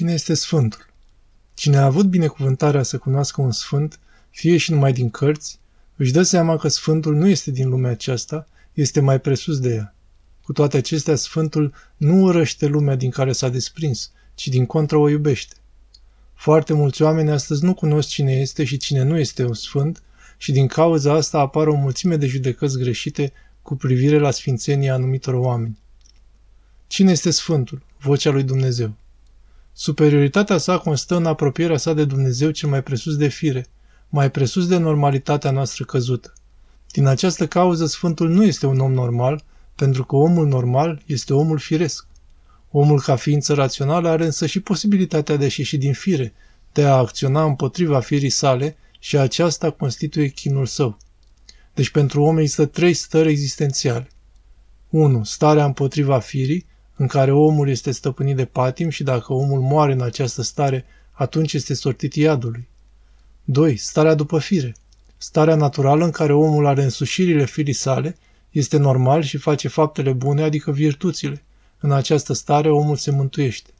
Cine este Sfântul? Cine a avut binecuvântarea să cunoască un Sfânt, fie și numai din cărți, își dă seama că Sfântul nu este din lumea aceasta, este mai presus de ea. Cu toate acestea, Sfântul nu urăște lumea din care s-a desprins, ci din contră o iubește. Foarte mulți oameni astăzi nu cunosc cine este și cine nu este un sfânt și din cauza asta apar o mulțime de judecăți greșite cu privire la sfințenia anumitor oameni. Cine este Sfântul? Vocea lui Dumnezeu. Superioritatea sa constă în apropierea sa de Dumnezeu cel mai presus de fire, mai presus de normalitatea noastră căzută. Din această cauză, Sfântul nu este un om normal, pentru că omul normal este omul firesc. Omul ca ființă rațională are însă și posibilitatea de a ieși din fire, de a acționa împotriva firii sale și aceasta constituie chinul său. Deci pentru om există trei stări existențiale. 1. Starea împotriva firii, în care omul este stăpânit de patim și dacă omul moare în această stare, atunci este sortit iadului. 2. Starea după fire. Starea naturală în care omul are însușirile firii sale, este normal și face faptele bune, adică virtuțile. În această stare omul se mântuiește.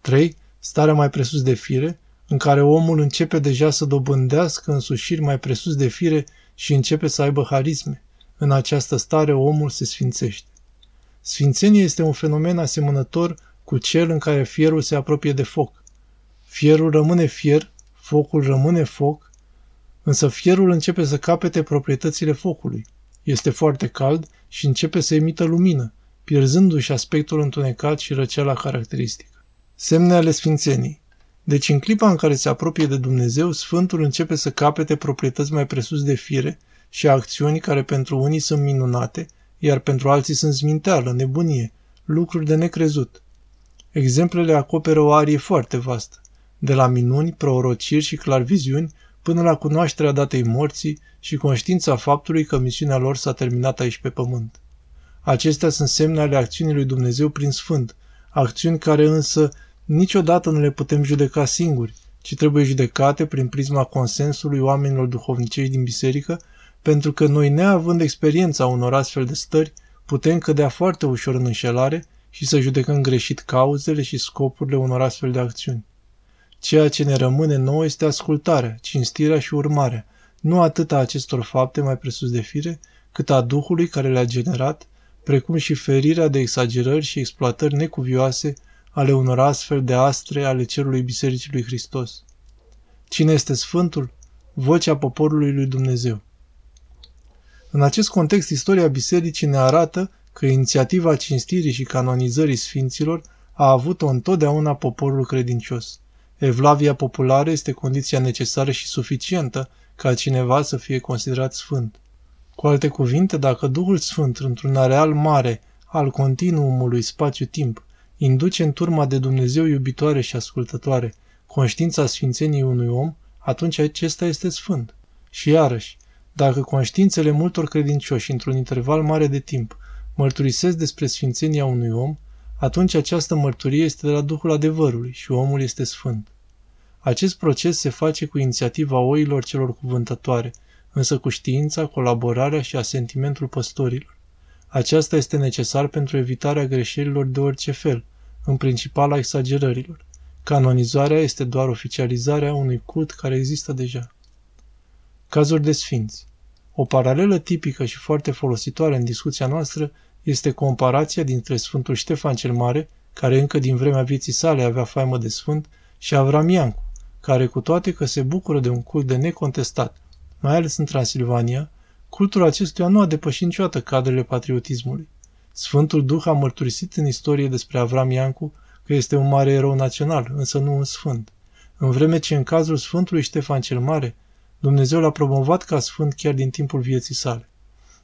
3. Starea mai presus de fire, în care omul începe deja să dobândească însușiri mai presus de fire și începe să aibă harisme. În această stare omul se sfințește. Sfințenia este un fenomen asemănător cu cel în care fierul se apropie de foc. Fierul rămâne fier, focul rămâne foc, însă fierul începe să capete proprietățile focului. Este foarte cald și începe să emită lumină, pierzându-și aspectul întunecat și răceala caracteristică. Semne ale sfințenii Deci în clipa în care se apropie de Dumnezeu, Sfântul începe să capete proprietăți mai presus de fire și acțiuni care pentru unii sunt minunate, iar pentru alții sunt zminteală, nebunie, lucruri de necrezut. Exemplele acoperă o arie foarte vastă, de la minuni, prorociri și clarviziuni, până la cunoașterea datei morții și conștiința faptului că misiunea lor s-a terminat aici pe pământ. Acestea sunt semne ale acțiunii lui Dumnezeu prin Sfânt, acțiuni care însă niciodată nu le putem judeca singuri, ci trebuie judecate prin prisma consensului oamenilor duhovnicești din biserică, pentru că noi, neavând experiența unor astfel de stări, putem cădea foarte ușor în înșelare și să judecăm greșit cauzele și scopurile unor astfel de acțiuni. Ceea ce ne rămâne nouă este ascultarea, cinstirea și urmarea, nu atât a acestor fapte mai presus de fire, cât a Duhului care le-a generat, precum și ferirea de exagerări și exploatări necuvioase ale unor astfel de astre ale cerului Bisericii lui Hristos. Cine este Sfântul? Vocea poporului lui Dumnezeu. În acest context, istoria Bisericii ne arată că inițiativa cinstirii și canonizării sfinților a avut-o întotdeauna poporul credincios. Evlavia populară este condiția necesară și suficientă ca cineva să fie considerat sfânt. Cu alte cuvinte, dacă Duhul Sfânt, într-un areal mare al continuumului spațiu-timp, induce în turma de Dumnezeu iubitoare și ascultătoare conștiința sfințeniei unui om, atunci acesta este sfânt. Și iarăși, dacă conștiințele multor credincioși într-un interval mare de timp mărturisesc despre sfințenia unui om, atunci această mărturie este de la Duhul adevărului și omul este sfânt. Acest proces se face cu inițiativa oilor celor cuvântătoare, însă cu știința, colaborarea și asentimentul păstorilor. Aceasta este necesar pentru evitarea greșelilor de orice fel, în principal a exagerărilor. Canonizarea este doar oficializarea unui cult care există deja. Cazuri de sfinți O paralelă tipică și foarte folositoare în discuția noastră este comparația dintre Sfântul Ștefan cel Mare, care încă din vremea vieții sale avea faimă de sfânt, și Avram Iancu, care cu toate că se bucură de un cult de necontestat, mai ales în Transilvania, cultul acestuia nu a depășit niciodată cadrele patriotismului. Sfântul Duh a mărturisit în istorie despre Avram Iancu că este un mare erou național, însă nu un sfânt. În vreme ce în cazul Sfântului Ștefan cel Mare, Dumnezeu l-a promovat ca sfânt chiar din timpul vieții sale.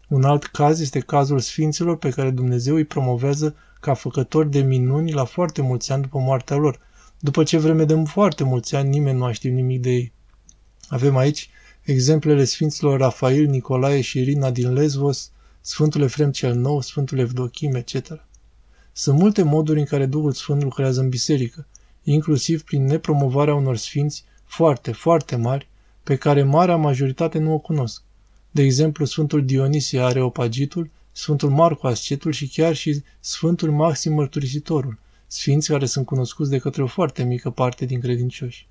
Un alt caz este cazul sfinților pe care Dumnezeu îi promovează ca făcători de minuni la foarte mulți ani după moartea lor, după ce vreme de foarte mulți ani nimeni nu a știut nimic de ei. Avem aici exemplele sfinților Rafael, Nicolae și Irina din Lesvos, Sfântul Efrem cel Nou, Sfântul Evdochim, etc. Sunt multe moduri în care Duhul Sfânt lucrează în biserică, inclusiv prin nepromovarea unor sfinți foarte, foarte mari, pe care marea majoritate nu o cunosc. De exemplu, Sfântul Dionisie Areopagitul, Sfântul Marco Ascetul și chiar și Sfântul Maxim Mărturisitorul, sfinți care sunt cunoscuți de către o foarte mică parte din credincioși.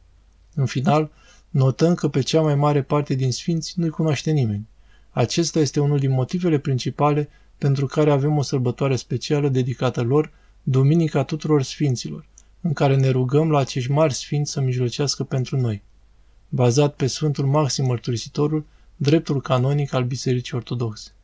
În final, notăm că pe cea mai mare parte din sfinți nu-i cunoaște nimeni. Acesta este unul din motivele principale pentru care avem o sărbătoare specială dedicată lor, Duminica tuturor sfinților, în care ne rugăm la acești mari sfinți să mijlocească pentru noi. Bazat pe Sfântul Maxim Mărturisitorul, dreptul canonic al Bisericii Ortodoxe.